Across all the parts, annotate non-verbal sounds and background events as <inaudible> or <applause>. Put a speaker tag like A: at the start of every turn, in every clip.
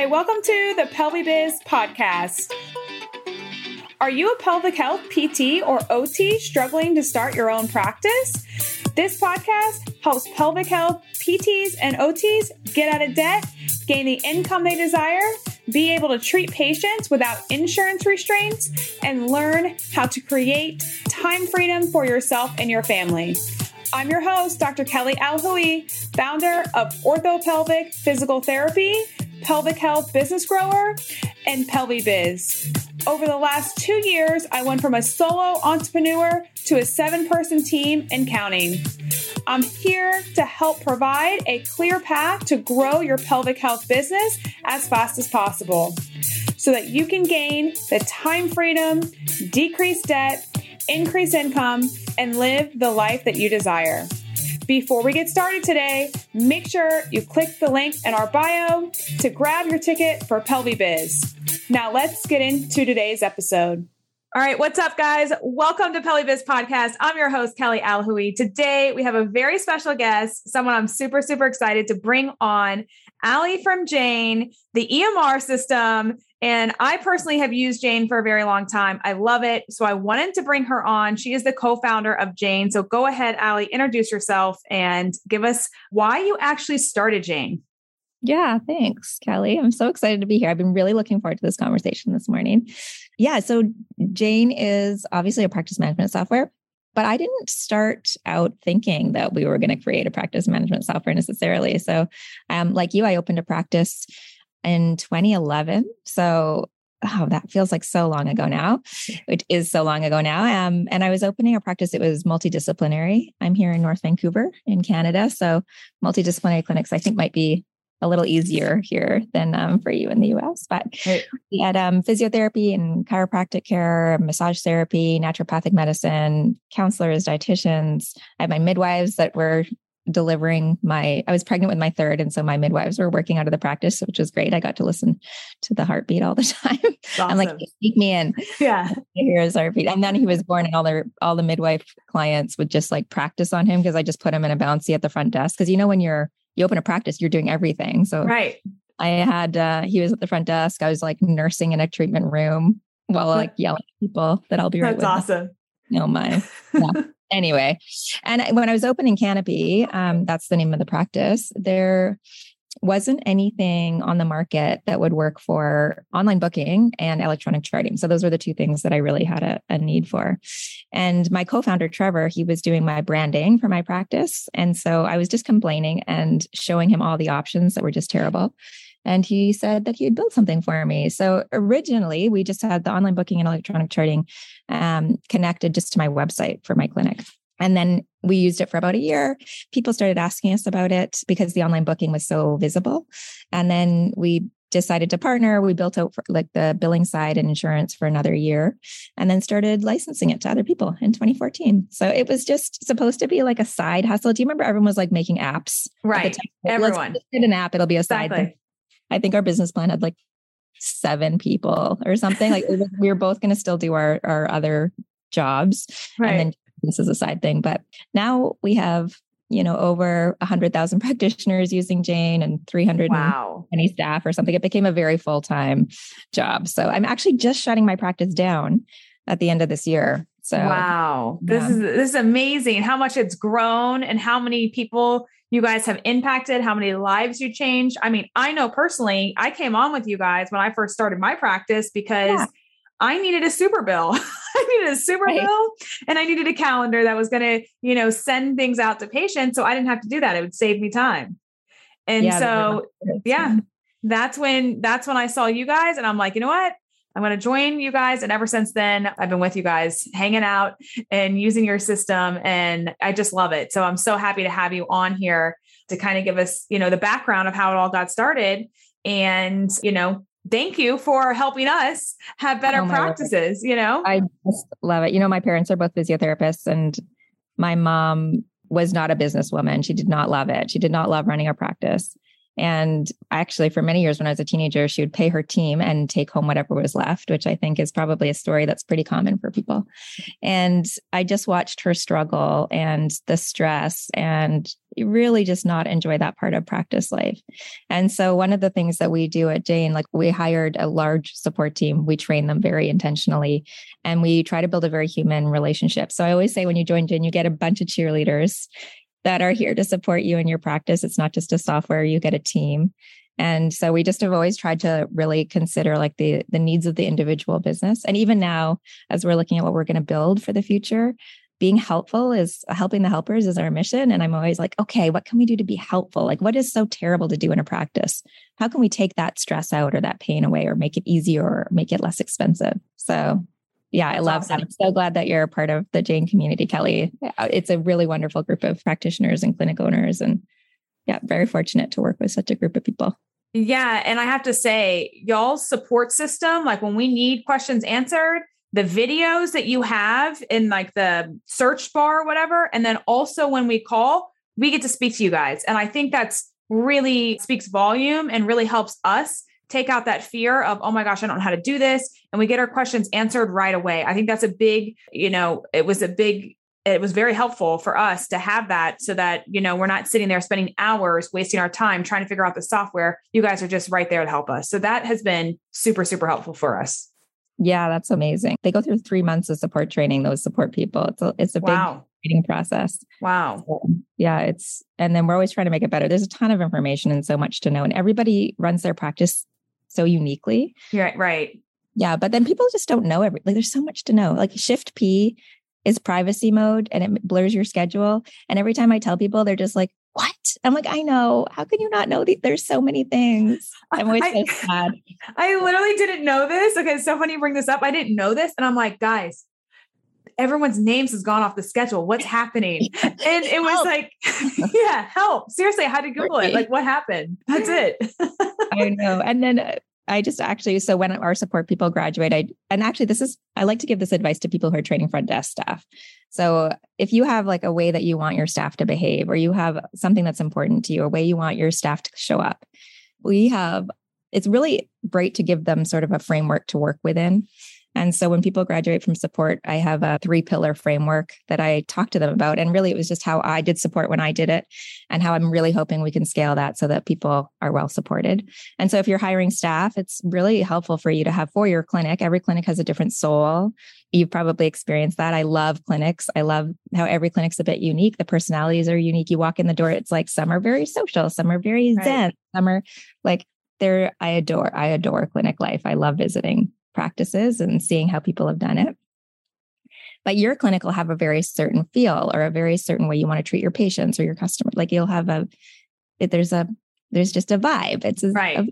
A: Hi, welcome to the PelviBiz podcast. Are you a pelvic health PT or OT struggling to start your own practice? This podcast helps pelvic health PTs and OTs get out of debt, gain the income they desire, be able to treat patients without insurance restraints, and learn how to create time freedom for yourself and your family. I'm your host, Dr. Kelly Alhooie, founder of Orthopelvic Physical Therapy, Pelvic Health Business Grower, and PelviBiz. Over the last two years, I went from a solo entrepreneur to a seven person team and counting. I'm here to help provide a clear path to grow your pelvic health business as fast as possible so that you can gain the time freedom, decrease debt, increase income, and live the life that you desire. Before we get started today, make sure you click the link in our bio to grab your ticket for PelviBiz. Now let's get into today's episode. All right, what's up, guys? Welcome to PelviBiz Podcast. I'm your host, Kelly Alhooie. Today, we have a very special guest, someone I'm super, super excited to bring on, Allie from Jane, the EMR system. And I personally have used Jane for a very long time. I love it. So I wanted to bring her on. She is the co founder of Jane. So go ahead, Allie, introduce yourself and give us why you actually started Jane.
B: Yeah, thanks, Kelly. I'm so excited to be here. I've been really looking forward to this conversation this morning. Yeah, so Jane is obviously a practice management software, but I didn't start out thinking that we were going to create a practice management software necessarily. So, um, like you, I opened a practice in 2011. So, oh, that feels like so long ago now. <laughs> It is so long ago now. Um, and I was opening a practice. It was multidisciplinary. I'm here in North Vancouver in Canada. So, multidisciplinary clinics, I think, might be a little easier here than um, for you in the US. But right. we had um, physiotherapy and chiropractic care, massage therapy, naturopathic medicine, counselors, dietitians. I had my midwives that were delivering my i was pregnant with my third and so my midwives were working out of the practice which was great i got to listen to the heartbeat all the <laughs> time awesome. i'm like speak me in
A: yeah
B: hear his heartbeat and then he was born and all the all the midwife clients would just like practice on him because i just put him in a bouncy at the front desk because you know when you're you open a practice, you're doing everything. So
A: right.
B: I had uh he was at the front desk. I was like nursing in a treatment room while like yelling at people that I'll be right
A: That's awesome.
B: No, my yeah. <laughs> anyway. And when I was opening Canopy, um, that's the name of the practice, there wasn't anything on the market that would work for online booking and electronic charting. So those were the two things that I really had a, a, need for. And my co-founder Trevor, he was doing my branding for my practice, and so I was just complaining and showing him all the options that were just terrible. And he said that he had built something for me. So originally, we just had the online booking and electronic charting um, connected just to my website for my clinic. And then we used it for about a year. People started asking us about it because the online booking was so visible. And then we decided to partner. We built out like the billing side and insurance for another year and then started licensing it to other people in 2014. So it was just supposed to be like a side hustle. Do you remember everyone was like making apps?
A: Right. Everyone.
B: Let's get an app. It'll be a side thing. I think our business plan had like seven people or something. Like we were both going to still do our, our other jobs
A: right.
B: and then this is a side thing. But now we have, you know, over 100,000 <laughs> practitioners using Jane and 300 wow. Any staff or something. It became a very full time job. So I'm actually just shutting my practice down at the end of this year. So
A: wow, this is this is amazing how much it's grown and how many people you guys have impacted, how many lives you changed. I mean, I know personally, I came on with you guys when I first started my practice because yeah. I needed a super bill. <laughs> I needed a super right. bill and I needed a calendar that was going to, you know, send things out to patients. So I didn't have to do that. It would save me time. And yeah, so, yeah, that's when, that's when I saw you guys and I'm like, you know what? I'm going to join you guys. And ever since then, I've been with you guys, hanging out and using your system. And I just love it. So I'm so happy to have you on here to kind of give us, you know, the background of how it all got started and, you know, thank you for helping us have better oh practices, you know?
B: I just love it. You know, my parents are both physiotherapists and my mom was not a businesswoman. She did not love it. She did not love running a practice. And actually, for many years when I was a teenager, she would pay her team and take home whatever was left, which I think is probably a story that's pretty common for people. And I just watched her struggle and the stress and really just not enjoy that part of practice life. And so, one of the things that we do at Jane, like we hired a large support team, we train them very intentionally, and we try to build a very human relationship. So, I always say when you join Jane, you get a bunch of cheerleaders that are here to support you in your practice. It's not just a software, you get a team. And so we just have always tried to really consider like the the needs of the individual business. And even now, as we're looking at what we're going to build for the future, being helpful is helping the helpers is our mission. And I'm always like, okay, what can we do to be helpful? Like, what is so terrible to do in a practice? How can we take that stress out or that pain away or make it easier or make it less expensive? So yeah, I love awesome. that. I'm so glad that you're a part of the Jane community, Kelly. Uh, it's a really wonderful group of practitioners and clinic owners. And yeah, very fortunate to work with such a group of people.
A: Yeah. And I have to say, y'all's support system, like when we need questions answered, the videos that you have in like the search bar or whatever. And then also when we call, we get to speak to you guys. And I think that's really speaks volume and really helps us take out that fear of, oh my gosh, I don't know how to do this. And we get our questions answered right away. I think that's a big, you know, it was a big, it was very helpful for us to have that so that, you know, we're not sitting there spending hours wasting our time trying to figure out the software. You guys are just right there to help us. So that has been super, super helpful for us.
B: Yeah, that's amazing. They go through three months of support training, those support people. It's a, it's a wow. big training process.
A: Wow. So,
B: yeah, it's, and then we're always trying to make it better. There's a ton of information and so much to know, and everybody runs their practice so uniquely.
A: Right, right.
B: Yeah, but then people just don't know every like there's so much to know. Like shift P is privacy mode and it blurs your schedule. And every time I tell people, they're just like? I'm like, I know. How can you not know that there's so many things? I'm always I, so sad. <laughs>
A: I literally didn't know this. Okay, it's so funny you bring this up. I didn't know this. And I'm like, guys, everyone's names has gone off the schedule. What's happening? <laughs> And it was help. like, <laughs> yeah, help. Seriously, I had to Google it. Like, what happened? That's it.
B: I know. And then uh, I just actually, so when our support people graduate, I, and actually, this is, I like to give this advice to people who are training front desk staff. So if you have like a way that you want your staff to behave, or you have something that's important to you, a way you want your staff to show up, we have, it's really great to give them sort of a framework to work within. And so when people graduate from support, I have a three pillar framework that I talk to them about. And really, it was just how I did support when I did it and how I'm really hoping we can scale that so that people are well supported. And so if you're hiring staff, it's really helpful for you to have for your clinic. Every clinic has a different soul. You've probably experienced that. I love clinics. I love how every clinic's a bit unique. The personalities are unique. You walk in the door, it's like some are very social, some are very right. zen, some are like they're, I adore, I adore clinic life. I love visiting practices and seeing how people have done it. But your clinic will have a very certain feel or a very certain way you want to treat your patients or your customer. Like you'll have a, there's a, there's just a vibe. It's a,
A: right. A,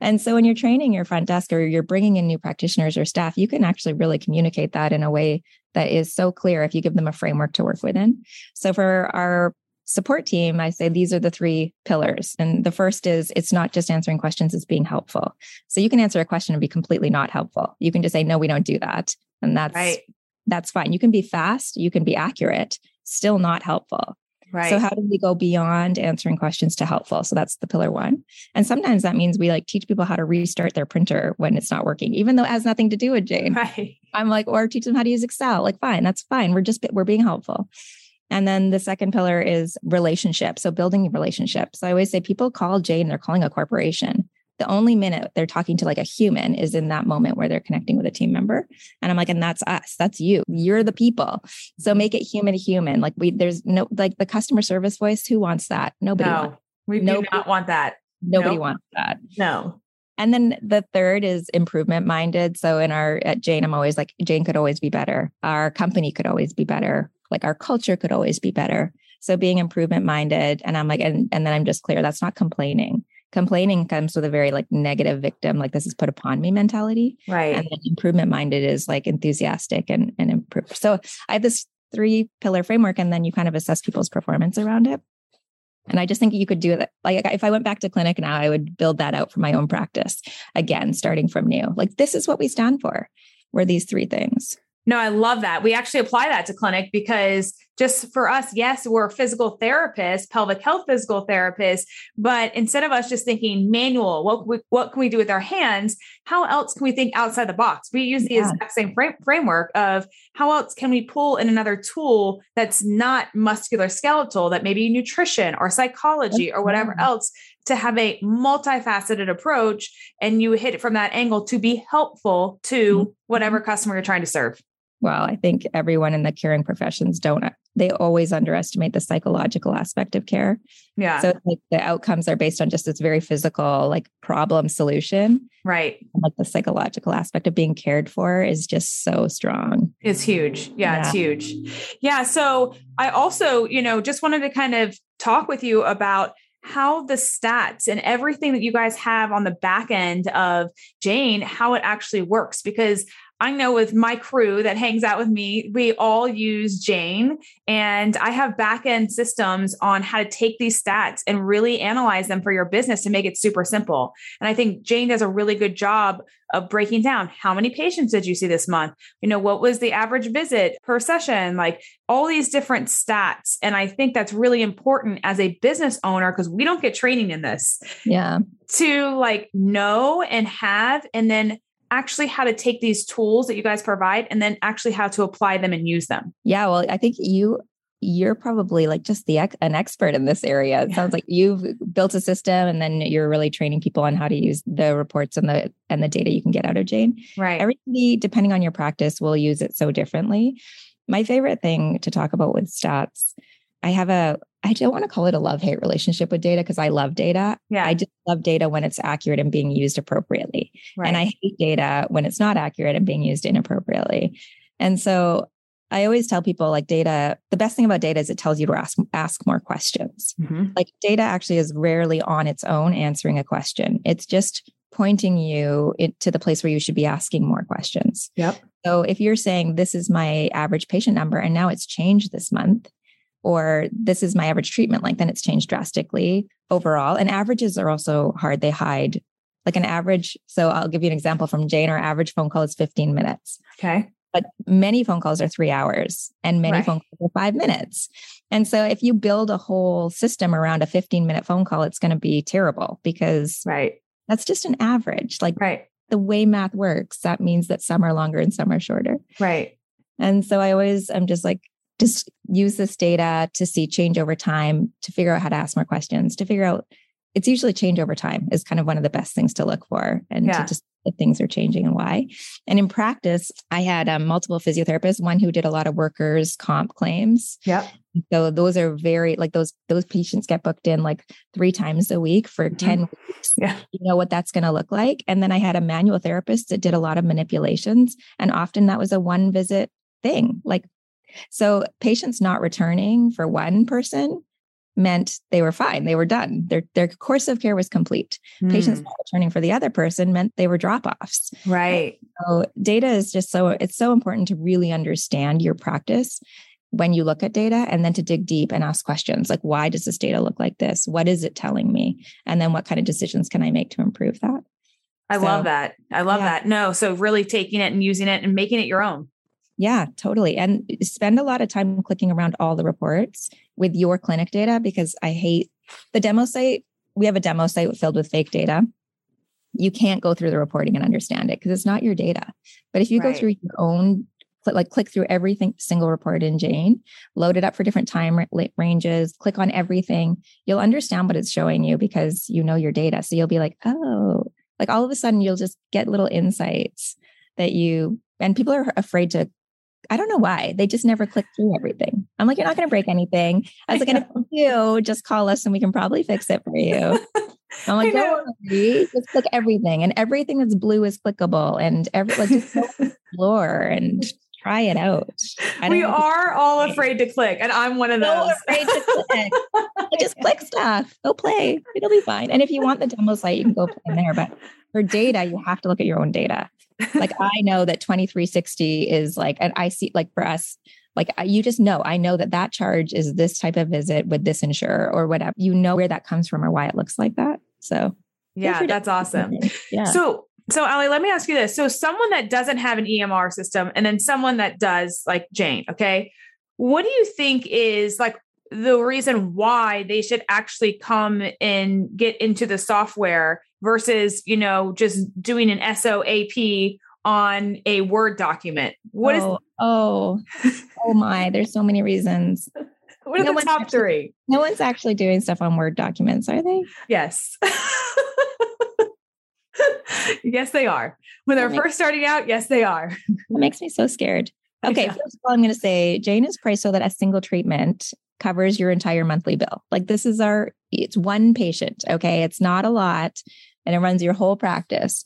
B: and so when you're training your front desk or you're bringing in new practitioners or staff, you can actually really communicate that in a way that is so clear if you give them a framework to work within. So for our support team, I say these are the three pillars. And the first is it's not just answering questions, it's being helpful. So you can answer a question and be completely not helpful. You can just say, no, we don't do that. And that's right. that's fine. You can be fast, you can be accurate, still not helpful. Right. So how do we go beyond answering questions to helpful? So that's the pillar one. And sometimes that means we like teach people how to restart their printer when it's not working, even though it has nothing to do with Jane. <laughs>
A: Right.
B: I'm like, or teach them how to use Excel. Like, fine, that's fine. We're just we're being helpful. And then the second pillar is relationship. So building relationships. So I always say people call Jane, they're calling a corporation. The only minute they're talking to like a human is in that moment where they're connecting with a team member. And I'm like, and that's us. That's you. You're the people. So make it human to human. Like we, there's no, like the customer service voice. Who wants that? Nobody. No, wants.
A: we do not want that.
B: Nobody nope. wants that.
A: No.
B: And then the third is improvement minded. So in our at Jane, I'm always like, Jane could always be better. Our company could always be better like our culture could always be better. So being improvement minded. And I'm like, and, and then I'm just clear that's not complaining. Complaining comes with a very like negative victim, like this is put upon me mentality.
A: Right.
B: And then improvement minded is like enthusiastic and, and improve. So I have this three pillar framework and then you kind of assess people's performance around it. And I just think you could do it. Like if I went back to clinic now, I would build that out for my own practice again, starting from new. Like this is what we stand for. We're these three things.
A: No, I love that. We actually apply that to clinic because just for us, yes, we're physical therapists, pelvic health physical therapists, but instead of us just thinking manual, what what can we do with our hands? How else can we think outside the box? We use the yeah. exact same frame, framework of how else can we pull in another tool that's not muscular skeletal, that maybe nutrition or psychology or whatever else to have a multifaceted approach and you hit it from that angle to be helpful to mm-hmm. whatever customer you're trying to serve
B: well i think everyone in the caring professions don't they always underestimate the psychological aspect of care.
A: Yeah.
B: So like the outcomes are based on just this very physical like problem solution.
A: Right.
B: And, like the psychological aspect of being cared for is just so strong.
A: It's huge. Yeah, yeah. it's huge. Yeah so i also you know just wanted to kind of talk with you about how the stats and everything that you guys have on the back end of Jane, how it actually works. Because I know with my crew that hangs out with me, we all use Jane, and I have back end systems on how to take these stats and really analyze them for your business to make it super simple. And I think Jane does a really good job of breaking down how many patients did you see this month? You know, what was the average visit per session? Like all these different stats. And I think that's really important as a business owner because we don't get training in this.
B: Yeah.
A: To like know and have, and then actually how to take these tools that you guys provide and then actually how to apply them and use them.
B: Yeah, well, I think you you're probably like just the an expert in this area. It yeah. sounds <laughs> like you've built a system and then you're really training people on how to use the reports and the and the data you can get out of Jane.
A: Right.
B: Everybody depending on your practice will use it so differently. My favorite thing to talk about with stats, I have a I don't want to call it a love hate relationship with data because I love data.
A: Yeah.
B: I just love data when it's accurate and being used appropriately. Right. And I hate data when it's not accurate and being used inappropriately. And so I always tell people like data, the best thing about data is it tells you to ask ask more questions. Mm-hmm. Like data actually is rarely on its own answering a question. It's just pointing you to the place where you should be asking more questions.
A: Yep.
B: So if you're saying this is my average patient number and now it's changed this month, or this is my average treatment length and it's changed drastically overall. And averages are also hard. They hide like an average. So I'll give you an example from Jane. Our average phone call is 15 minutes.
A: Okay.
B: But many phone calls are three hours and many right. phone calls are five minutes. And so if you build a whole system around a 15 minute phone call, it's going to be terrible because
A: right.
B: that's just an average. Like
A: right.
B: the way math works, that means that some are longer and some are shorter.
A: Right.
B: And so I always, I'm just like, just use this data to see change over time, to figure out how to ask more questions, to figure out it's usually change over time is kind of one of the best things to look for and yeah. to just if things are changing and why. And in practice, I had um, multiple physiotherapists, one who did a lot of workers comp claims.
A: Yeah.
B: So those are very like those those patients get booked in like three times a week for mm-hmm. 10 weeks.
A: Yeah.
B: You know what that's going to look like. And then I had a manual therapist that did a lot of manipulations. And often that was a one visit thing. Like so patients not returning for one person meant they were fine. They were done. Their their course of care was complete. Mm. Patients not returning for the other person meant they were drop-offs.
A: Right.
B: So data is just so it's so important to really understand your practice when you look at data and then to dig deep and ask questions like why does this data look like this? What is it telling me? And then what kind of decisions can I make to improve that?
A: I so, love that. I love yeah. that. No, so really taking it and using it and making it your own.
B: Yeah, totally. And spend a lot of time clicking around all the reports with your clinic data because I hate the demo site. We have a demo site filled with fake data. You can't go through the reporting and understand it because it's not your data. But if you right. go through your own, like click through everything, single report in Jane, load it up for different time ranges, click on everything, you'll understand what it's showing you because you know your data. So you'll be like, oh, like all of a sudden you'll just get little insights that you, and people are afraid to I don't know why. They just never click through everything. I'm like, you're not going to break anything. I was like, and if you just call us and we can probably fix it for you. <laughs> I'm like, don't worry, just click everything. And everything that's blue is clickable. And every like just <laughs> explore and <laughs> try it out.
A: We are all afraid to click, and I'm one of those. So afraid to
B: click. just click stuff. Go play. It'll be fine. And if you want the demo site, you can go play in there. But for data, you have to look at your own data like <laughs> I know that 2360 is like, and I see like for us, like you just know, I know that that charge is this type of visit with this insurer or whatever. You know where that comes from or why it looks like that. So
A: yeah, that's awesome. Yeah. So So, Allie, let me ask you this. So, someone that doesn't have an EMR system and then someone that does, like Jane, okay, what do you think is like the reason why they should actually come and get into the software versus, you know, just doing an SOAP on a Word document? What
B: oh, is Oh, oh my, there's so many reasons. <laughs>
A: What are no the top
B: actually,
A: three?
B: No one's actually doing stuff on Word documents, are they?
A: Yes. <laughs> yes, they are. When they're first starting out, yes, they are.
B: That makes me so scared. <laughs> Okay, yeah. first of all, I'm going to say Jane is priced so that a single treatment covers your entire monthly bill. Like this is our, it's one patient. Okay. It's not a lot and it runs your whole practice.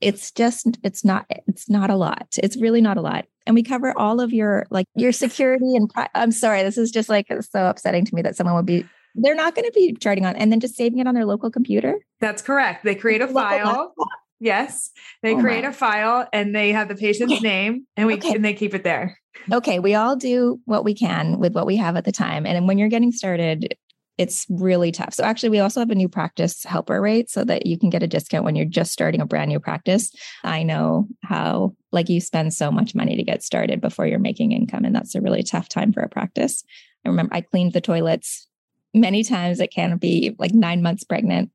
B: It's just, it's not, it's not a lot. It's really not a lot. And we cover all of your, like your security and pri- I'm sorry, this is just like so upsetting to me that someone would be they're not going to be charting on and then just saving it on their local computer.
A: That's correct. They create a file. Yes, they oh create my. a file and they have the patient's okay. name and we okay. and they keep it there.
B: Okay, we all do what we can with what we have at the time. And when you're getting started, it's really tough. So actually, we also have a new practice helper rate so that you can get a discount when you're just starting a brand new practice. I know how like you spend so much money to get started before you're making income and that's a really tough time for a practice. I remember I cleaned the toilets many times it can be like 9 months pregnant.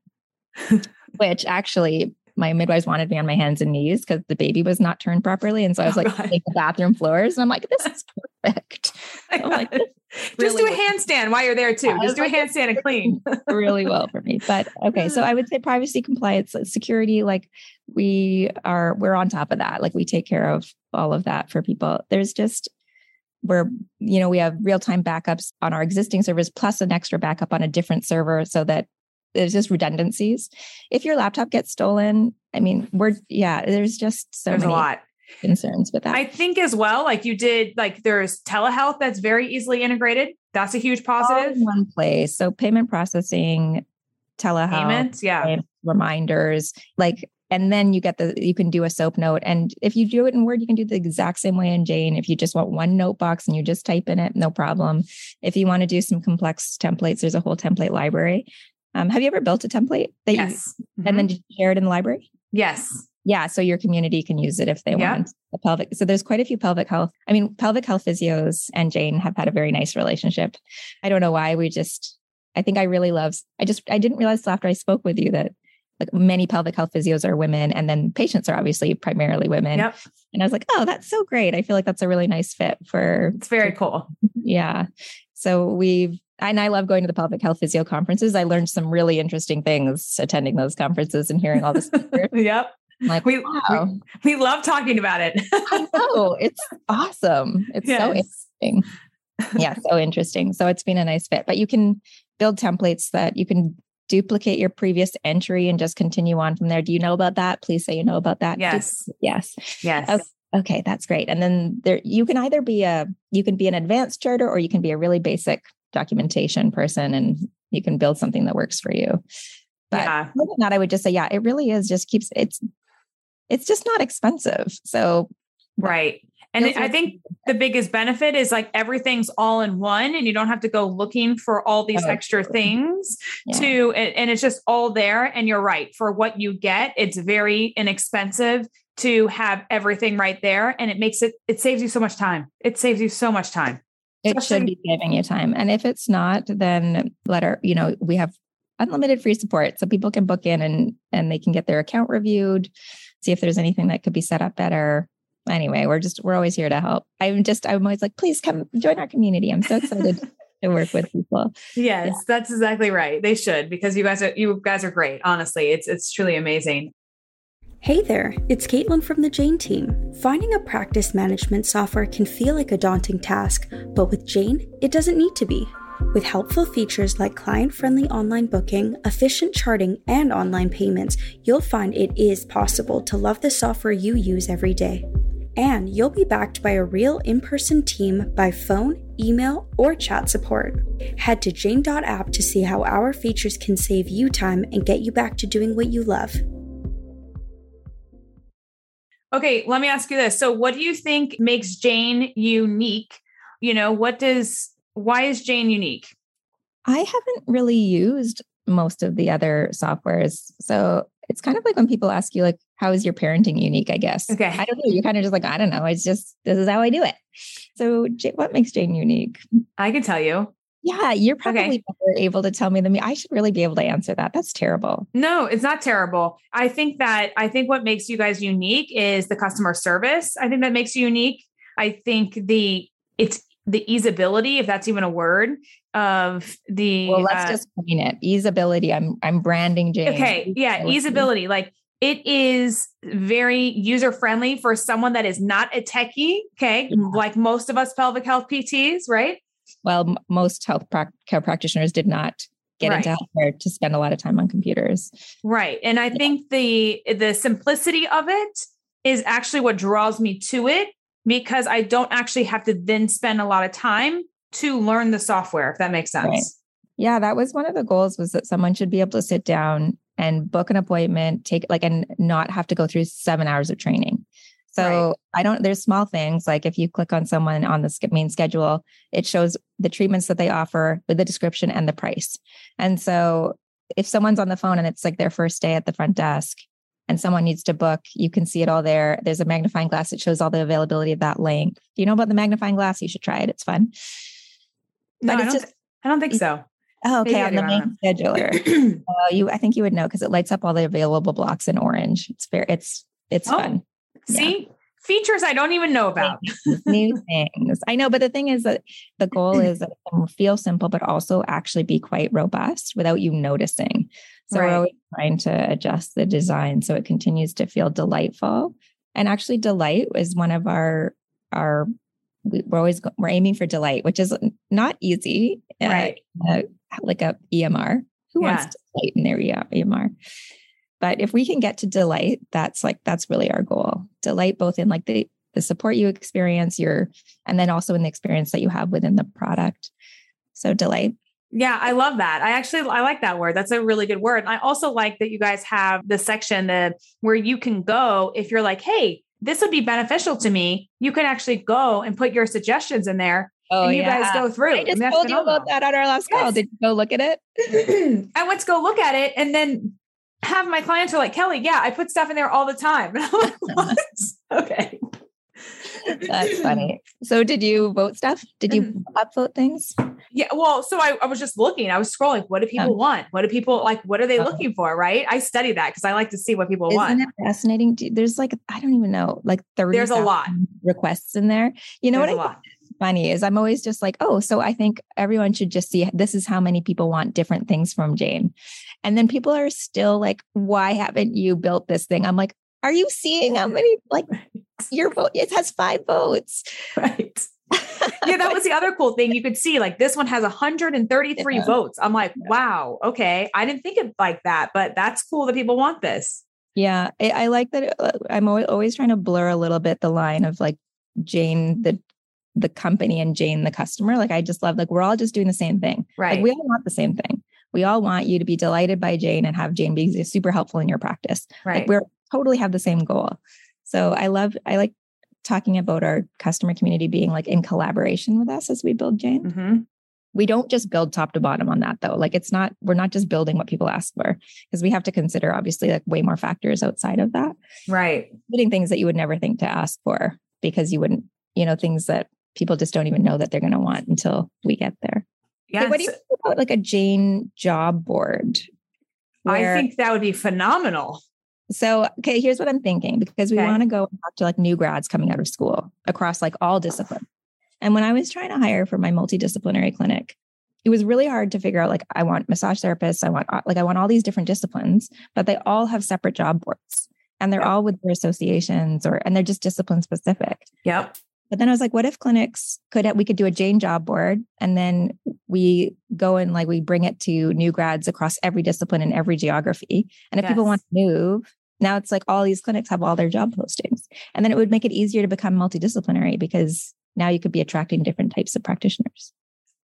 B: <laughs> which actually my midwives wanted me on my hands and knees because the baby was not turned properly. And so I was like, the bathroom floors. And I'm like, this is perfect. <laughs> I'm
A: like, just do a handstand while you're there too. Just do a handstand and clean. <laughs>
B: really well for me. But okay. So <laughs> I would say privacy compliance, uh, security, like we are, we're on top of that. Like we take care of all of that for people. There's just, we're, you know, we have real time backups on our existing servers plus an extra backup on a different server so that there's just redundancies. If your laptop gets stolen, I mean, we're yeah, there's just so
A: there's
B: many
A: a lot
B: concerns with that.
A: I think as well, like you did, like there's telehealth that's very easily integrated. That's a huge positive.
B: One place. So payment processing, telehealth,
A: payments, yeah,
B: reminders, like and then you get the you can do a soap note and if you do it in word you can do the exact same way in jane if you just want one note box and you just type in it no problem if you want to do some complex templates there's a whole template library um, have you ever built a template that
A: yes.
B: you mm-hmm. and then mm-hmm. share it in the library?
A: Yes.
B: Yeah. So your community can use it if they want the pelvic. So there's quite a few pelvic health. I mean, pelvic health physios and Jane have had a very nice relationship. I don't know why. We just, I think I really love, I just, I didn't realize after I spoke with you that like many pelvic health physios are women and then patients are obviously primarily women.
A: Yep.
B: And I was like, oh, that's so great. I feel like that's a really nice fit for.
A: It's very cool. <laughs>
B: Yeah. So we've and I love going to the pelvic health physio conferences. I learned some really interesting things attending those conferences and hearing all this. <laughs>
A: yep. I'm like we, wow. we, we love talking about it.
B: I know it's awesome. It's yes. so interesting. Yeah, so interesting. So it's been a nice fit. But you can build templates that you can duplicate your previous entry and just continue on from there. Do you know about that? Please say you know about that.
A: Yes.
B: yes.
A: Yes.
B: Okay. Okay, that's great. And then there you can either be a you can be an advanced charter or you can be a really basic documentation person and you can build something that works for you. But yeah. not, I would just say, yeah, it really is just keeps it's it's just not expensive. So
A: right. And I think the biggest benefit is like everything's all in one and you don't have to go looking for all these oh, extra things yeah. to and it's just all there and you're right for what you get it's very inexpensive to have everything right there and it makes it it saves you so much time it saves you so much time
B: it should be saving you time. And if it's not, then let our, you know, we have unlimited free support. So people can book in and and they can get their account reviewed, see if there's anything that could be set up better. Anyway, we're just we're always here to help. I'm just I'm always like, please come join our community. I'm so excited <laughs> to work with people.
A: Yes, yeah. that's exactly right. They should because you guys are you guys are great. Honestly, it's it's truly amazing.
C: Hey there, it's Caitlin from the Jane team. Finding a practice management software can feel like a daunting task, but with Jane, it doesn't need to be. With helpful features like client friendly online booking, efficient charting, and online payments, you'll find it is possible to love the software you use every day. And you'll be backed by a real in person team by phone, email, or chat support. Head to jane.app to see how our features can save you time and get you back to doing what you love.
A: Okay, let me ask you this. So, what do you think makes Jane unique? You know, what does, why is Jane unique?
B: I haven't really used most of the other softwares. So, it's kind of like when people ask you, like, how is your parenting unique? I guess.
A: Okay.
B: I don't know. You're kind of just like, I don't know. It's just, this is how I do it. So, what makes Jane unique?
A: I can tell you.
B: Yeah, you're probably okay. better able to tell me than me. I should really be able to answer that. That's terrible.
A: No, it's not terrible. I think that I think what makes you guys unique is the customer service. I think that makes you unique. I think the it's the easeability, if that's even a word, of the
B: well, let's uh, just coin it. Easeability. I'm I'm branding Jane.
A: Okay. Yeah, easeability. Like it is very user friendly for someone that is not a techie. Okay. Yeah. Like most of us pelvic health PTs, right?
B: well, m- most health pra- care practitioners did not get right. into healthcare to spend a lot of time on computers.
A: Right. And I yeah. think the the simplicity of it is actually what draws me to it because I don't actually have to then spend a lot of time to learn the software, if that makes sense. Right.
B: Yeah, that was one of the goals was that someone should be able to sit down and book an appointment, take like and not have to go through 7 hours of training. So right. I don't, there's small things like if you click on someone on the main schedule, it shows the treatments that they offer with the description and the price. And so if someone's on the phone and it's like their first day at the front desk and someone needs to book, you can see it all there. There's a magnifying glass that shows all the availability of that link. Do you know about the magnifying glass? You should try it. It's fun.
A: No, but I, don't just, I don't think so.
B: Oh, okay. Maybe on the main scheduler. <clears throat> uh, you, I think you would know because it lights up all the available blocks in orange. It's fair. It's, it's oh. fun.
A: See, yeah. Features I don't even know about.
B: New <laughs> things. I know, but the thing is that the goal is that it can feel simple, but also actually be quite robust without you noticing. So right. we're always trying to adjust the design so it continues to feel delightful. And actually, delight is one of our our we're always we're aiming for delight, which is not easy.
A: Uh, right.
B: Uh, like a EMR. Who yeah. wants to delight in their EMR? But if we can get to delight, that's like that's really our goal. Delight both in like the the support you experience, your and then also in the experience that you have within the product. So delight.
A: Yeah, I love that. I actually I like that word. That's a really good word. I also like that you guys have the section that where you can go if you're like, "Hey, this would be beneficial to me." You can actually go and put your suggestions in there Oh, and you yeah. guys go through.
B: I just told you about that on our last yes. call. Did you go look at it?
A: I went to go look at it, and then have my clients are like, Kelly, yeah, I put stuff in there all the time. <laughs> And I'm like, <laughs> what? <laughs> okay.
B: That's funny. So did you vote stuff? Did you mm-hmm. upvote things?
A: Yeah. Well, so I, I, was just looking, I was scrolling. What do people oh. want? What do people like? What are they oh. looking for? Right. I study that because I like to see what people
B: Isn't
A: want.
B: Fascinating. There's like, I don't even know, like 30
A: There's a lot
B: requests in there. You know
A: There's
B: what I funny is I'm always just like, oh, so I think everyone should just see this is how many people want different things from Jane. And then people are still like, why haven't you built this thing? I'm like, are you seeing how many like your vote? It has five votes.
A: Right. <laughs> yeah, that was the other cool thing. You could see like this one has 133 yeah. votes. I'm like, wow, okay. I didn't think of like that, but that's cool that people want this.
B: Yeah, I, I like that. Uh, I'm always, always trying to blur a little bit the line of like Jane, the the company and Jane, the customer. Like I just love, like we're all just doing the same thing.
A: Right.
B: Like we all want the same thing. We all want you to be delighted by Jane and have Jane be super helpful in your practice.
A: Right.
B: Like we're totally have the same goal. So I love, I like talking about our customer community being like in collaboration with us as we build Jane.
A: Mm-hmm.
B: We don't just build top to bottom on that though. Like it's not, we're not just building what people ask for because we have to consider obviously like way more factors outside of that.
A: Right.
B: Including things that you would never think to ask for because you wouldn't, you know, things that people just don't even know that they're going to want until we get there.
A: Yeah.
B: what do you think about like a Jane job board?
A: Where, I think that would be phenomenal.
B: So, okay, here's what I'm thinking because we okay. want to go and talk to like new grads coming out of school across like all disciplines. And when I was trying to hire for my multidisciplinary clinic, it was really hard to figure out like I want massage therapists, I want like I want all these different disciplines, but they all have separate job boards and they're yep. all with their associations or and they're just discipline specific.
A: Yep.
B: But then I was like, what if clinics could we could do a Jane job board and then we go and like we bring it to new grads across every discipline and every geography. And if yes. people want to move, now it's like all these clinics have all their job postings. And then it would make it easier to become multidisciplinary because now you could be attracting different types of practitioners.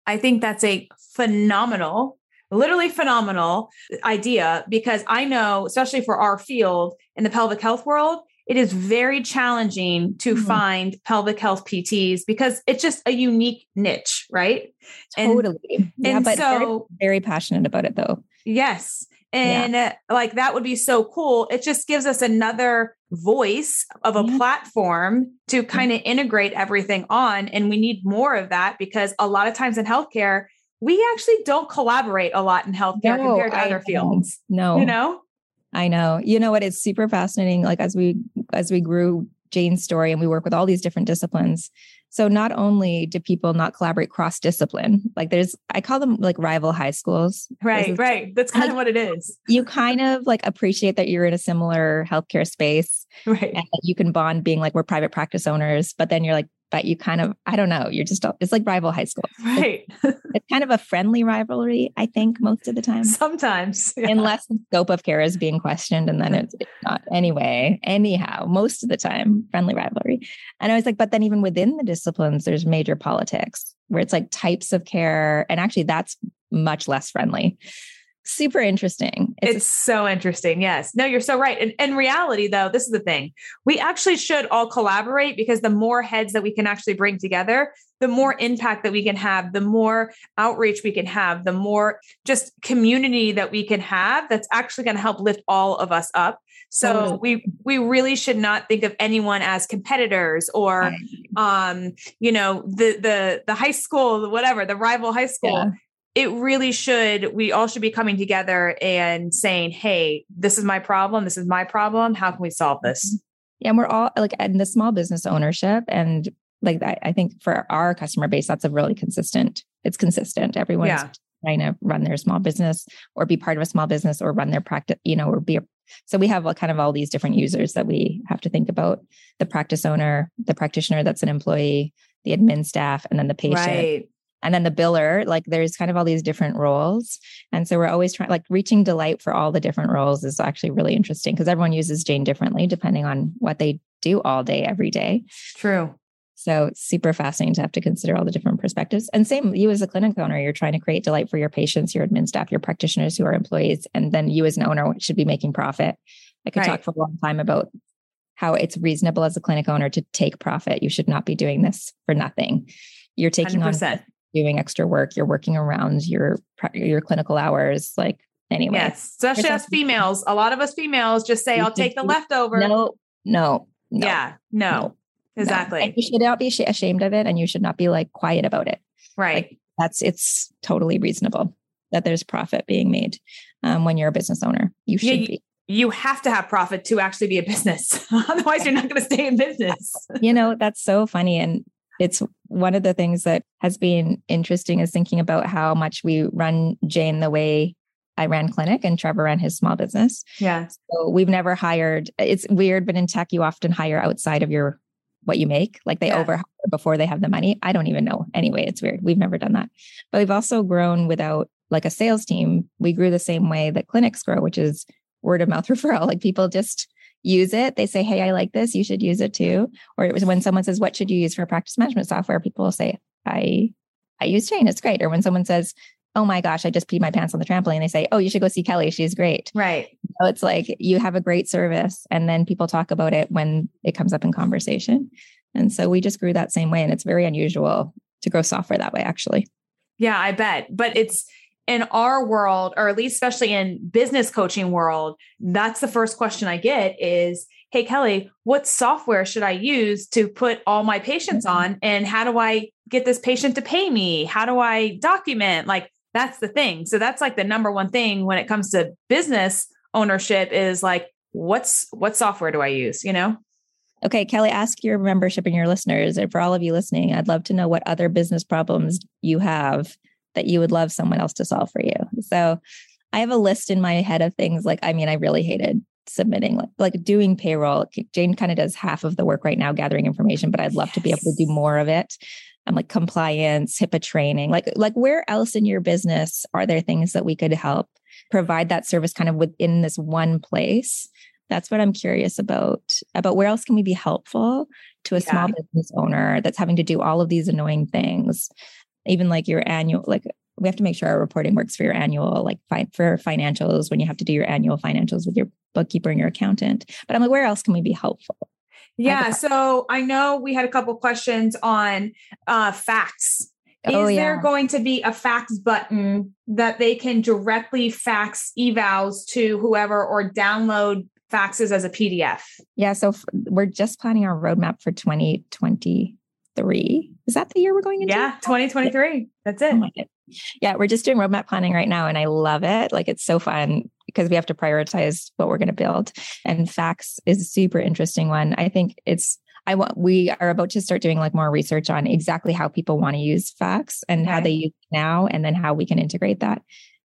A: I think that's a phenomenal literally phenomenal idea because I know, especially for our field in the pelvic health world, it is very challenging to mm-hmm. find pelvic health PTs because it's just a unique niche, right?
B: Totally. And, yeah, and but so very, very passionate about it though.
A: Yes. And yeah. like that would be so cool. It just gives us another voice of a yeah. platform to kind of integrate everything on. And we need more of that because a lot of times in healthcare, we actually don't collaborate a lot in healthcare no, compared to I other fields.
B: No,
A: you know,
B: I know. You know what? It's super fascinating. Like as we as we grew Jane's story and we work with all these different disciplines. So not only do people not collaborate cross discipline, like there's, I call them like rival high schools.
A: Right, right. That's kind like, of what it is.
B: You kind of like appreciate that you're in a similar healthcare space.
A: Right. And
B: you can bond being like, we're private practice owners, but then you're like, but you kind of, I don't know, you're just, it's like rival high school.
A: Right.
B: It's, <laughs> it's kind of a friendly rivalry, I think, most of the time.
A: Sometimes. <laughs>
B: Yeah. Unless the scope of care is being questioned and then it's, it's not. Anyway, anyhow, most of the time, friendly rivalry. And I was like, but then even within the disciplines, there's major politics where it's like types of care. And actually, that's much less friendly super interesting.
A: It's, it's so interesting. Yes. No, you're so right. And in reality, though, this is the thing. We actually should all collaborate because the more heads that we can actually bring together, the more impact that we can have, the more outreach we can have, the more just community that we can have that's actually going to help lift all of us up. So we we really should not think of anyone as competitors or um you know the the the high school whatever the rival high school. Yeah it really should we all should be coming together and saying hey this is my problem this is my problem how can we solve this?
B: Mm-hmm. yeah and we're all like in the small business ownership and like I, I think for our customer base that's a really consistent it's consistent. Everyone's yeah. trying to run their small business or be part of a small business or run their practice you know or be a so we have kind of all these different users that we have to think about. The practice owner the practitioner that's an employee the admin staff and then the patient.
A: Right
B: and then the biller like there's kind of all these different roles. And so we're always trying like reaching delight for all the different roles is actually really interesting because everyone uses jane differently depending on what they do all day every day.
A: True.
B: So super fascinating to have to consider all the different perspectives. And same you as a clinic owner you're trying to create delight for your patients your admin staff your practitioners who are employees and then you as an owner should be making profit. I could right. talk for a long time about how it's reasonable as a clinic owner to take profit. You should not be doing this for nothing. You're taking 100%. on doing extra work you're working around your your clinical hours like anyway.
A: Yes especially us females. A lot of us females just say i'll take the leftover.
B: No no,
A: no yeah no, no exactly.
B: No. you should not be ashamed of it and you should not be like quiet about it.
A: Right.
B: Like, that's it's totally reasonable that there's profit being made um, when you're a business owner. You should yeah, be.
A: you have to have profit to actually be a business. <laughs> Otherwise you're not going to stay in business.
B: You know that's so funny and it's one of the things that has been interesting is thinking about how much we run Jane the way I ran clinic and Trevor ran his small business.
A: Yeah.
B: So we've never hired, it's weird, but in tech, you often hire outside of your what you make. Like they yeah. over before they have the money. I don't even know. Anyway, it's weird. We've never done that. But we've also grown without like a sales team. We grew the same way that clinics grow, which is word of mouth <laughs> referral. Like people just use it. They say, Hey, I like this. You should use it too. Or it was when someone says, What should you use for practice management software? People will say, I I use Jane. It's great. Or when someone says, Oh my gosh, I just peed my pants on the trampoline. They say, Oh, you should go see Kelly. She's great.
A: Right.
B: So it's like you have a great service. And then people talk about it when it comes up in conversation. And so we just grew that same way. And it's very unusual to grow software that way, actually.
A: Yeah, I bet. But it's in our world, or at least especially in business coaching world, that's the first question I get is, Hey, Kelly, what software should I use to put all my patients mm-hmm. on? And how do I get this patient to pay me? How do I document? Like, that's the thing. So that's like the number one thing when it comes to business ownership is like, what's what software do I use? You know?
B: Okay, Kelly, ask your membership and your listeners, and for all of you listening, I'd love to know what other business problems you have that you would love someone else to solve for you. So I have a list in my head of things like, I mean, I really hated submitting like, like doing payroll. Jane kind of does half of the work right now, gathering information, but I'd love yes. to be able to do more of it. I'm like compliance, HIPAA training, like like where else in your business are there things that we could help provide that service kind of within this one place? That's what I'm curious about. About where else can we be helpful to a yeah. small business owner that's having to do all of these annoying things even like your annual like we have to make sure our reporting works for your annual like fi- for financials when you have to do your annual financials with your bookkeeper and your accountant but i'm like where else can we be helpful
A: yeah so i know we had a couple questions on uh fax oh, is yeah. there going to be a fax button that they can directly fax evals to whoever or download faxes as a PDF?
B: Yeah. So f- we're just planning our roadmap for 2023. Is that the year we're going into?
A: Yeah, 2023. That's it. Oh
B: yeah, we're just doing roadmap planning right now and I love it. Like it's so fun because we have to prioritize what we're going to build. And fax is a super interesting one. I think it's I want we are about to start doing like more research on exactly how people want to use fax and okay. how they use it now and then how we can integrate that.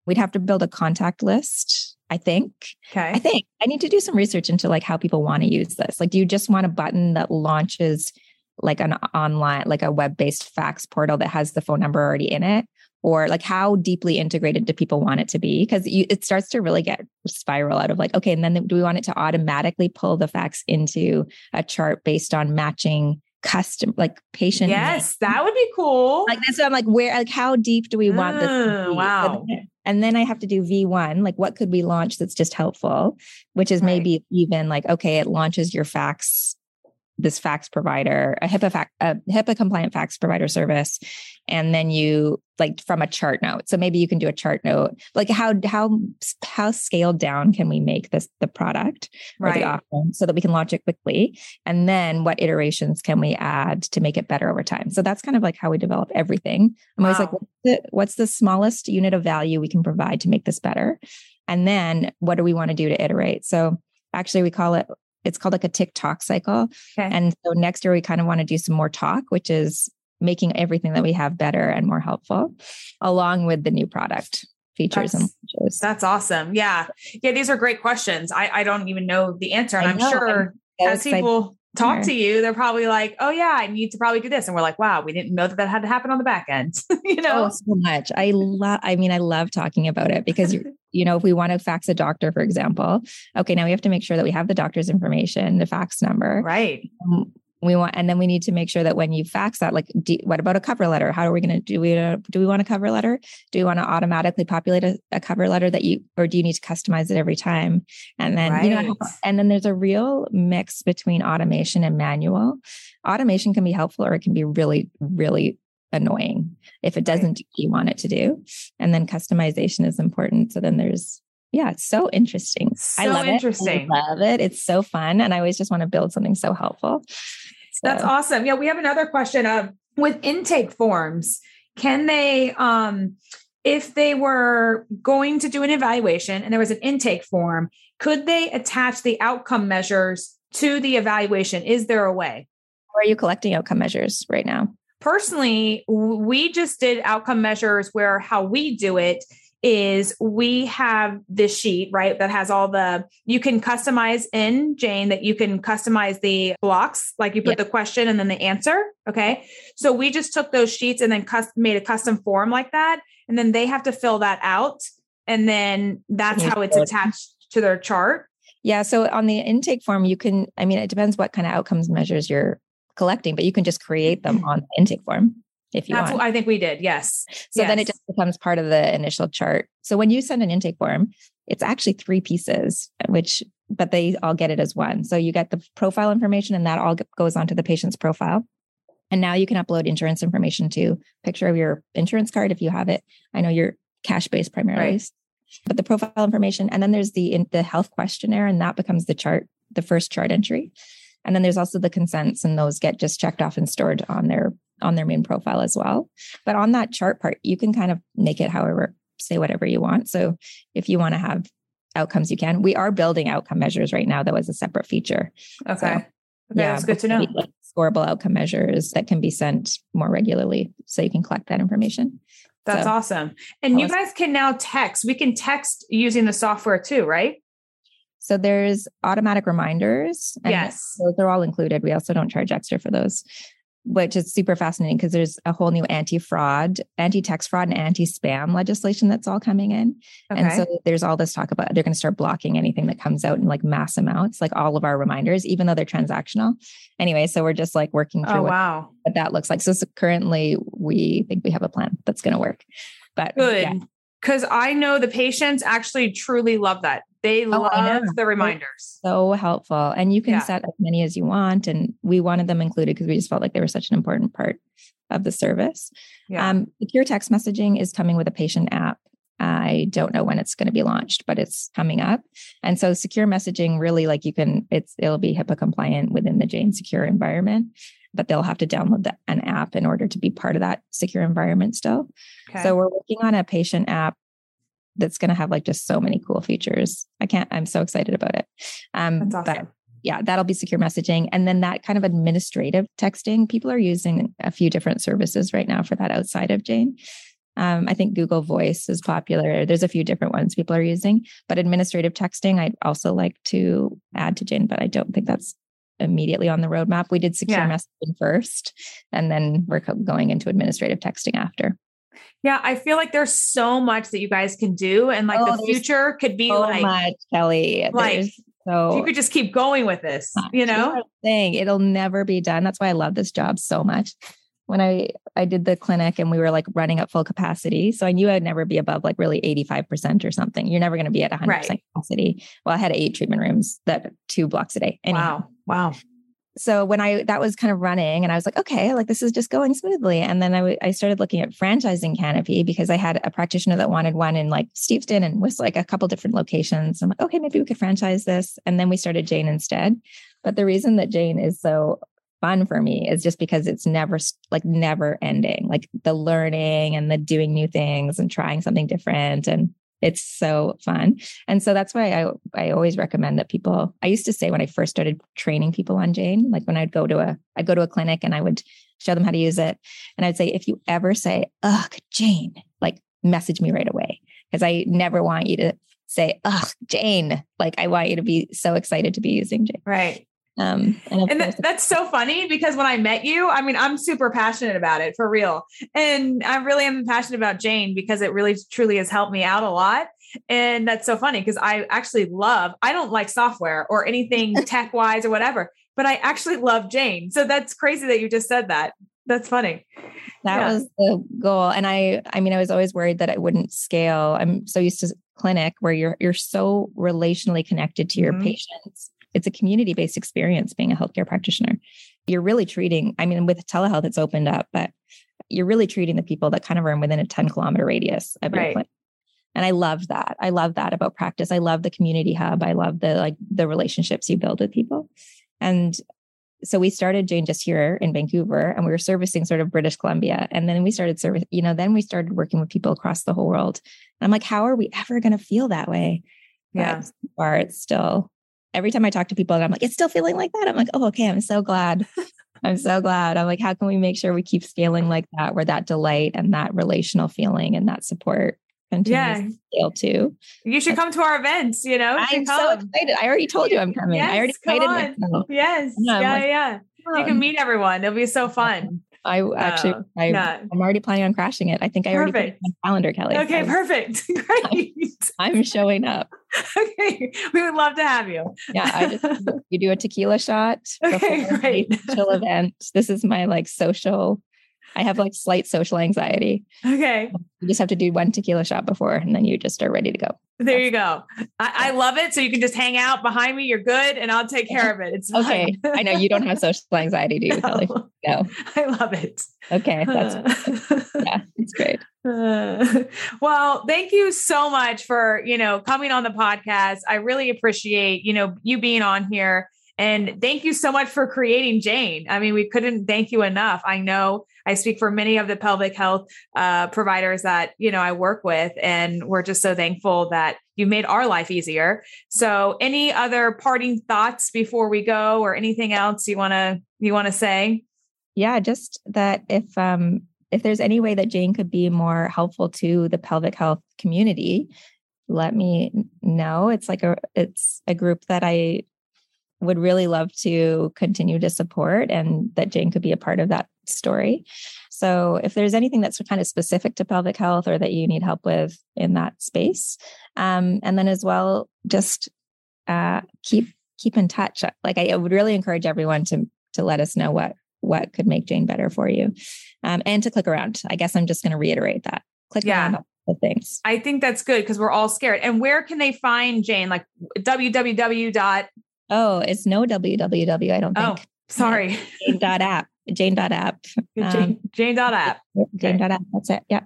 B: We'd have to build a contact list, I think.
A: Okay.
B: I think I need to do some research into like how people want to use this. Like do you just want a button that launches like an online like a web-based fax portal that has the phone number already in it? Or like how deeply integrated do people want it to be? Because it starts to really get spiral out of like okay and then do we want it to automatically pull the fax into a chart based on matching custom like patient
A: yes that would be cool.
B: Like that's so i'm like where like how deep do we want this
A: mm, wow.
B: and then i have to do v1 like what could we launch that's just helpful? Which is right. maybe even like okay it launches your fax this fax provider, a HIPAA a HIPAA compliant fax provider service, and then you like from a chart note. So maybe you can do a chart note. Like how how how scaled down can we make this the product or right. the offering so that we can launch it quickly, and then what iterations can we add to make it better over time? So that's kind of like how we develop everything. I'm always like, what's the, what's the smallest unit of value we can provide to make this better, and then what do we want to do to iterate? So actually we call it it's called like a tick-tock cycle. Okay. And so next year we kind of want to do some more talk, which is making everything that we have better and more helpful, along with the new product features
A: that's,
B: and.
A: That's awesome. Yeah. Yeah. These are great questions. I, I don't even know the answer. And I am sure as people talk to you, they're probably like, oh yeah, I need to probably do this. And we're like, wow, we didn't know that that had to happen on the back end. <laughs> you know,
B: oh, so much. I love, I mean, I love talking about it because, <laughs> you know, if we want to fax a doctor, for example, okay, now we have to make sure that we have the doctor's information, the fax number.
A: Right.
B: Um, we want and then we need to make sure that when you fax that like do, what about a cover letter how are we going to do we uh, do we want a cover letter do we want to automatically populate a, a, cover letter that you or do you need to customize it every time and then right. you know and then there's a real mix between automation and manual automation can be helpful or it can be really really annoying if it doesn't right. do what you want it to do and then customization is important so then there's yeah, it's so interesting.
A: So I love interesting.
B: it. I love it. It's so fun. And I always just want to build something so helpful.
A: That's awesome. Yeah, we have another question of with intake forms, can they um if they were going to do an evaluation and there was an intake form, could they attach the outcome measures to the evaluation? Is there a way?
B: Or are you collecting outcome measures right now?
A: Personally, we just did outcome measures where how we do it is we have this sheet, right, that has all the, you can customize in Jane that you can customize the blocks, like you put yep. the question and then the answer. Okay. So we just took those sheets and then cus- made a custom form like that. And then they have to fill that out. And then that's how it's attached to their chart.
B: Yeah. So on the intake form, you can, I mean, it depends what kind of outcomes measures you're collecting, but you can just create them mm-hmm. on the intake form if you That's want.
A: I think we did. Yes.
B: So
A: yes.
B: then it just becomes part of the initial chart. So when you send an intake form, it's actually three pieces, which, but they all get it as one. So you get the profile information and that all goes onto the patient's profile. And now you can upload insurance information to picture of your insurance card if you have it. I know you're cash based primarily, right. but the profile information, and then there's the the health questionnaire, and that becomes the chart, the first chart entry. And then there's also the consents, and those get just checked off and stored on their on their main profile as well. But on that chart part, you can kind of make it however, say whatever you want. So if you want to have outcomes, you can. We are building outcome measures right now, though, as a separate feature.
A: Okay. So, okay, yeah, that's good to know. Like
B: scoreable outcome measures that can be sent more regularly so you can collect that information.
A: That's so, awesome. And you guys can now text. We can text using the software too, right?
B: So there's automatic reminders.
A: yes.
B: Those are all included. We also don't charge extra for those which is super fascinating because there's a whole new anti-fraud, anti-tax fraud and anti-spam legislation that's all coming in. Okay. And so there's all this talk about they're going to start blocking anything that comes out in like mass amounts, like all of our reminders, even though they're transactional. Anyway, so we're just like working through
A: oh,
B: what,
A: wow.
B: what that looks like. So, so currently we think we have a plan that's going to work. But
A: good. Yeah because I know the patients actually truly love that. They oh, love the reminders.
B: so helpful. And you can yeah. set as many as you want. And we wanted them included because we just felt like they were such an important part of the service.
A: Yeah.
B: Um, secure text messaging is coming with a patient app. I don't know when it's going to be launched, but it's coming up. And so secure messaging really like you can, it's, it'll be HIPAA compliant within the Jane secure environment, but they'll have to download the, an app in order to be part of that secure environment still.
A: okay.
B: So we're working on a patient app that's going to have like just so many cool features. I can't, I'm so excited about it. Um,
A: That's
B: but
A: awesome.
B: yeah, that'll be secure messaging. And then that kind of administrative texting, people are using a few different services right now for that outside of Jane. Um, I think Google Voice is popular. There's a few different ones people are using, but administrative texting, I'd also like to add to Jane, but I don't think that's immediately on the roadmap. We did secure
A: Yeah.
B: messaging first, and then we're going into administrative texting after.
A: Yeah, I feel like there's so much that you guys can do, and like
B: Oh,
A: the future could be
B: so
A: like
B: much, Kelly.
A: like,
B: There's so
A: you could just keep going with this, you know?
B: Thing it'll never be done. That's why I love this job so much. When I I did the clinic and we were like running at full capacity, so I knew I'd never be above like really eighty five percent or something. You're never going to be at one hundred percent capacity. Well, I had eight treatment rooms that two blocks a day. Anyhow,
A: Wow, wow,
B: so when I that was kind of running and I was like, okay, like this is just going smoothly. And then I, w- I started looking at franchising Canopy because I had a practitioner that wanted one in like Steveston and was like a couple different locations. I'm like, okay, maybe we could franchise this. And then we started Jane instead. But the reason that Jane is so fun for me is just because it's never like never ending, like the learning and the doing new things and trying something different and it's so fun. And so that's why I I always recommend that people I used to say when I first started training people on Jane, like when I'd go to a I'd go to a clinic and I would show them how to use it. And I'd say, if you ever say, ugh, Jane, like message me right away. Because I never want you to say, ugh, Jane. Like I want you to be so excited to be using Jane.
A: right.
B: Um, and
A: And that's so funny because when I met you, I mean, I'm super passionate about it for real. And I really am passionate about Jane because it really truly has helped me out a lot. And that's so funny because I actually love, I don't like software or anything <laughs> tech wise or whatever, but I actually love Jane. So that's crazy that you just said that. That's funny.
B: that
A: yeah.
B: was the goal. And I, I mean, I was always worried that I wouldn't scale. I'm so used to clinic where you're you're so relationally connected to your
A: Mhm.
B: patients. It's a community-based experience being a healthcare practitioner. You're really treating, I mean, with telehealth, it's opened up, but you're really treating the people that kind of are within a 10 kilometer radius of your
A: Right.
B: clinic. And I love that. I love that about practice. I love the community hub. I love the like the relationships you build with people. And so we started Jane just here in Vancouver and we were servicing sort of British Columbia. And then we started service, you know, then we started working with people across the whole world. And I'm like, how are we ever going to feel that way? But
A: Yeah.
B: so far it's still every time I talk to people and I'm like, it's still feeling like that. I'm like, oh, okay, I'm so glad. I'm so glad. I'm like, how can we make sure we keep scaling like that, where that delight and that relational feeling and that support continues
A: Yeah.
B: to scale too?
A: You should come to our events, you know?
B: I'm so excited. I already told you I'm coming. I already
A: Yes,
B: invited myself.
A: Yes.
B: Yeah, like,
A: yeah. You can meet everyone. It'll be so fun.
B: I actually,
A: Oh,
B: I,
A: yeah.
B: I'm already planning on crashing it. I think I already put it on my calendar, Kelly.
A: Okay,
B: I'm,
A: perfect. <laughs> Great. <laughs>
B: I'm showing up. <laughs>
A: okay. We would love to have you.
B: Yeah, I just you do a tequila shot
A: Okay, great.
B: chill event. This is my like social. I have like slight social anxiety.
A: Okay.
B: You just have to do one tequila shot before, and then you just are ready to go.
A: There you go. I, I love it. So you can just hang out behind me. You're good, and I'll take care of it. It's
B: Okay. I know you don't have <laughs> social anxiety, do you, Kelly?
A: No,
B: No.
A: I love it.
B: Okay, that's <laughs> yeah, it's great.
A: Uh, <laughs> well, thank you so much for, you know, coming on the podcast. I really appreciate, you know, you being on here. And thank you so much for creating Jane. I mean, we couldn't thank you enough. I know I speak for many of the pelvic health uh, providers that, you know, I work with, and we're just so thankful that you made our life easier. So any other parting thoughts before we go or anything else you want to, you want to say?
B: yeah just that if um if there's any way that jane could be more helpful to the pelvic health community let me know it's like a it's a group that i would really love to continue to support and that jane could be a part of that story so if there's anything that's kind of specific to pelvic health or that you need help with in that space um, and then as well just uh, keep keep in touch like I, I would really encourage everyone to to let us know what what could make Jane better for you. Um, and to click around. I guess I'm just going to reiterate that. Click
A: Yeah.
B: around the things.
A: I think that's good because we're all scared. And where can they find Jane? Like www. dot
B: Oh, it's no www. I don't
A: Oh,
B: think.
A: sorry. <laughs>
B: Jane dot app. Jane.app.
A: Um, Jane.app.
B: Jane.app. That's it. Yeah.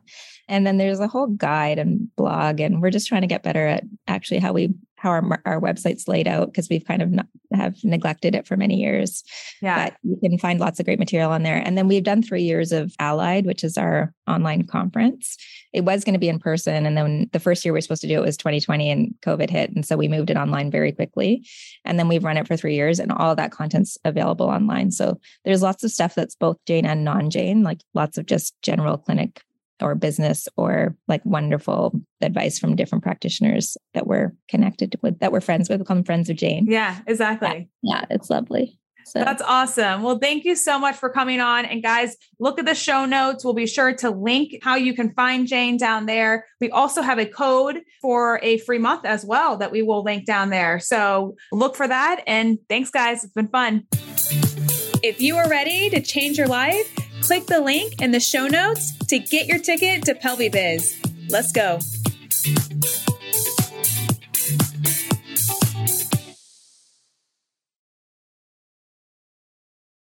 B: And then there's a whole guide and blog, and we're just trying to get better at actually how we how our our website's laid out because we've kind of not, have neglected it for many years.
A: Yeah,
B: but you can find lots of great material on there. And then we've done three years of Allied, which is our online conference. It was going to be in person, and then the first year we were supposed to do it was 2020, and COVID hit, and so we moved it online very quickly. And then we've run it for three years, and all that content's available online. So there's lots of stuff that's both Jane and non Jane, like lots of just general clinic or business or like wonderful advice from different practitioners that we're connected with, that we're friends with, become friends with Jane.
A: Yeah, exactly.
B: Yeah, yeah it's lovely.
A: So. That's awesome. Well, thank you so much for coming on. And guys, look at the show notes. We'll be sure to link how you can find Jane down there. We also have a code for a free month as well that we will link down there. So look for that. And thanks, guys. It's been fun. If you are ready to change your life, Click the link in the show notes to get your ticket to PelviBiz. Let's go.